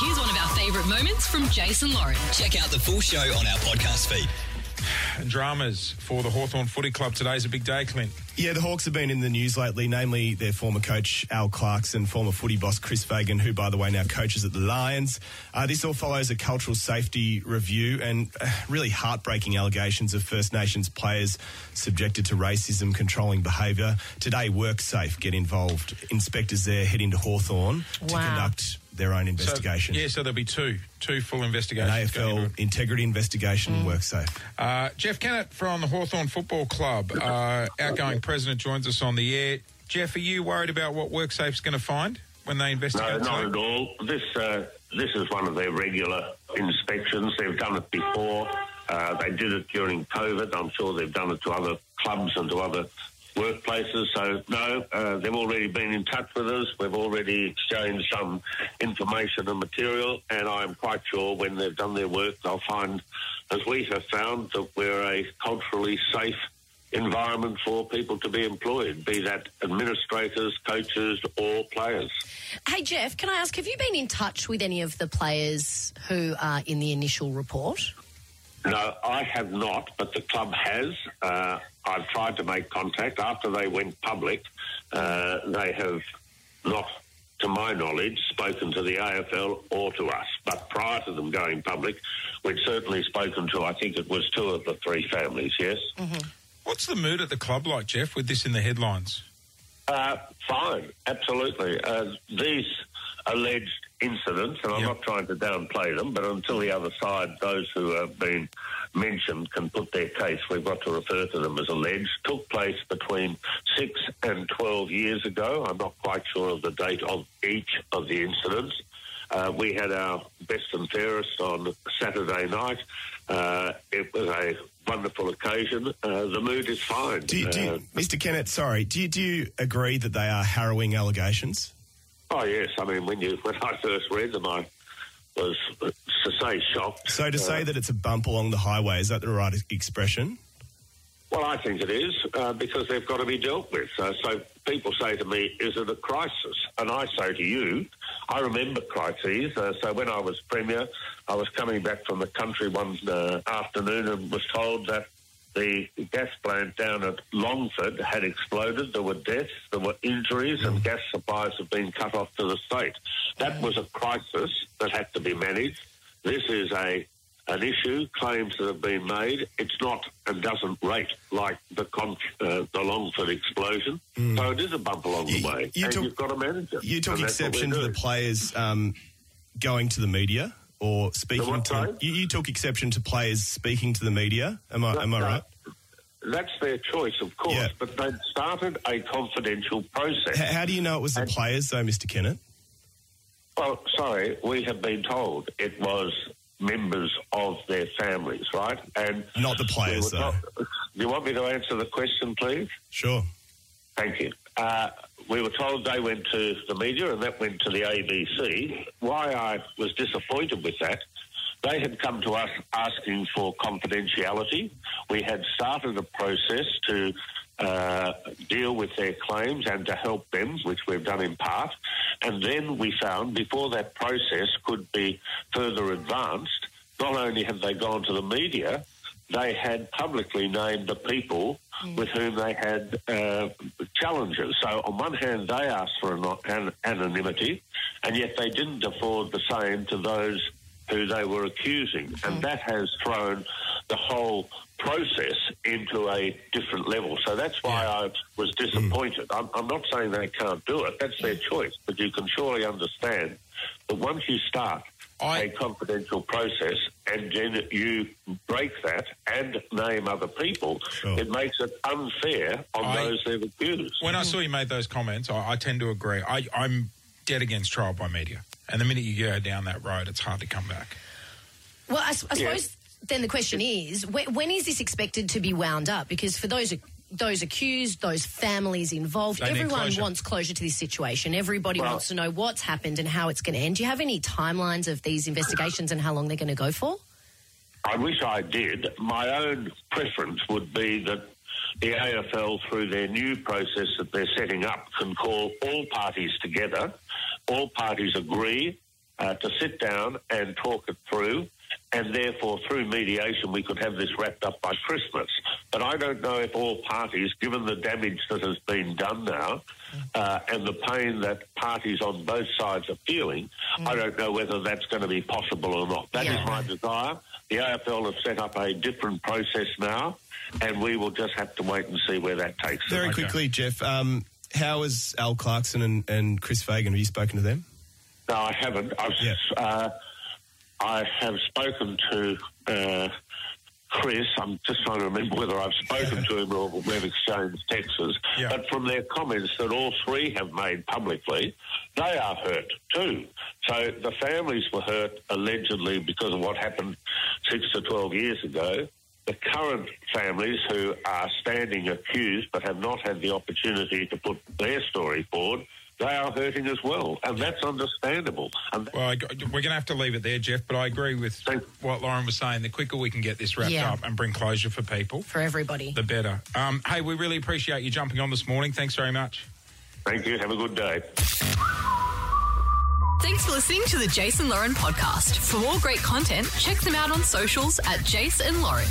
Here's one of our favourite moments from Jase and Lauren. Check out the full show on our podcast feed. Dramas for the Hawthorn Footy Club. Today's a big day, Clint. Yeah, the Hawks have been in the news lately, namely their former coach Al Clarkson, former footy boss Chris Fagan, who, by the way, now coaches at the Lions. Uh, this all follows a cultural safety review and uh, really heartbreaking allegations of First Nations players subjected to racism, controlling behaviour. Today, WorkSafe get involved. Inspectors there heading to Hawthorn to conduct their own investigation. So, yeah, so there'll be two, two full An investigations. going AFL into it. integrity investigation, Mm. WorkSafe. Uh, Jeff Kennett from the Hawthorn Football Club, uh, outgoing president, joins us on the air. Jeff, are you worried about what WorkSafe's going to find when they investigate? No, investigate? not at all. This uh, this is one of their regular inspections. They've done it before. Uh, they did it during COVID. I'm sure they've done it to other clubs and to other workplaces. So no, uh, they've already been in touch with us. We've already exchanged some information and material, and I'm quite sure when they've done their work, they'll find, as we have found, that we're a culturally safe environment for people to be employed, be that administrators, coaches, or players. Hey, Jeff, can I ask, have you been in touch with any of the players who are in the initial report? No, I have not, but the club has. Uh, I've tried to make contact after they went public. Uh, they have not, to my knowledge, spoken to the AFL or to us. But prior to them going public, we'd certainly spoken to, I think it was two of the three families, yes? What's the mood at the club like, Jeff, with this in the headlines? Uh, fine, absolutely. Uh, these alleged incidents, and I'm Yep. not trying to downplay them, but until the other side, those who have been mentioned, can put their case, we've got to refer to them as alleged, took place between six and 12 years ago. I'm not quite sure of the date of each of the incidents. Uh, we had our best and fairest on Saturday night. Uh, it was a wonderful occasion. Uh, the mood is fine. Do you, do you, Uh, Mr. Kennett, sorry, do you, do you agree that they are harrowing allegations? Oh yes, I mean when you when I first read them, I was to say shocked. So to say Uh, that it's a bump along the highway, is that the right expression? well, I think it is uh, because they've got to be dealt with. Uh, so people say to me, "Is it a crisis?" And I say to you, I remember crises. Uh, so when I was premier, I was coming back from the country one uh, afternoon and was told that. The gas plant down at Longford had exploded. There were deaths, there were injuries, and gas supplies have been cut off to the state. That was a crisis that had to be managed. This is a an issue, claims that have been made. It's not and doesn't rate like the con- uh, the Longford explosion. So it is a bump along You- the way, you and took- you've got to manage it. You took And that's what exception to the players um, going to the media or speaking what, to. sorry? You, you took exception to players speaking to the media. Am I? am I No, right? That's their choice, of course, Yeah. but they've started a confidential process. H- how do you know it was the And- players, though, Mr. Kennett? Well, sorry, we have been told it was members of their families, right? And Not the players, we though. told- you want me to answer the question, please? Sure. Thank you. Uh, we were told they went to the media and that went to the ABC. Why I was disappointed with that, they had come to us asking for confidentiality. We had started a process to uh, deal with their claims and to help them, which we've done in part. And then we found before that process could be further advanced, not only had they gone to the media, they had publicly named the people with whom they had uh, challenges. So, on one hand, they asked for an, an, anonymity, and yet they didn't afford the same to those who they were accusing. And that has thrown the whole process into a different level. So that's why I was disappointed. I'm, I'm not saying they can't do it, that's their choice, but you can surely understand that once you start I- a confidential process and then you break that and name other people, Sure. it makes it unfair on I- those they've accused. When I saw you made those comments, I, I tend to agree. I, I'm dead against trial by media. And the minute you go down that road, it's hard to come back. Well, I, Yeah. suppose then the question is, when, when is this expected to be wound up? Because for those those accused, those families involved, They everyone closure. wants closure to this situation. Everybody Well- wants to know what's happened and how it's going to end. Do you have any timelines of these investigations and how long they're going to go for? I wish I did. My own preference would be that the AFL, through their new process that they're setting up, can call all parties together. All parties agree uh, to sit down and talk it through. And therefore, through mediation, we could have this wrapped up by Christmas. But I don't know if all parties, given the damage that has been done now uh, and the pain that parties on both sides are feeling, I don't know whether that's going to be possible or not. That is Yeah. my desire. The AFL have set up a different process now, and we will just have to wait and see where that takes us. Very Okay. quickly, Jeff, um, how is Al Clarkson and, and Chris Fagan? Have you spoken to them? No, I haven't. I've, Yeah. uh, I have spoken to uh, Chris. I'm just trying to remember whether I've spoken to him or we've exchanged texts. Yeah. But from their comments that all three have made publicly, they are hurt too. So the families were hurt allegedly because of what happened six to 12 years ago. The current families who are standing accused but have not had the opportunity to put their story forward, they are hurting as well. And that's understandable. And Well, I, we're going to have to leave it there, Jeff, but I agree with Thank- what Lauren was saying. The quicker we can get this wrapped Yeah. up and bring closure for people, For everybody. the better. Um, hey, we really appreciate you jumping on this morning. Thanks very much. thank you. Have a good day. Thanks for listening to the Jase and Lauren podcast. For more great content, check them out on socials at Jase and Lauren.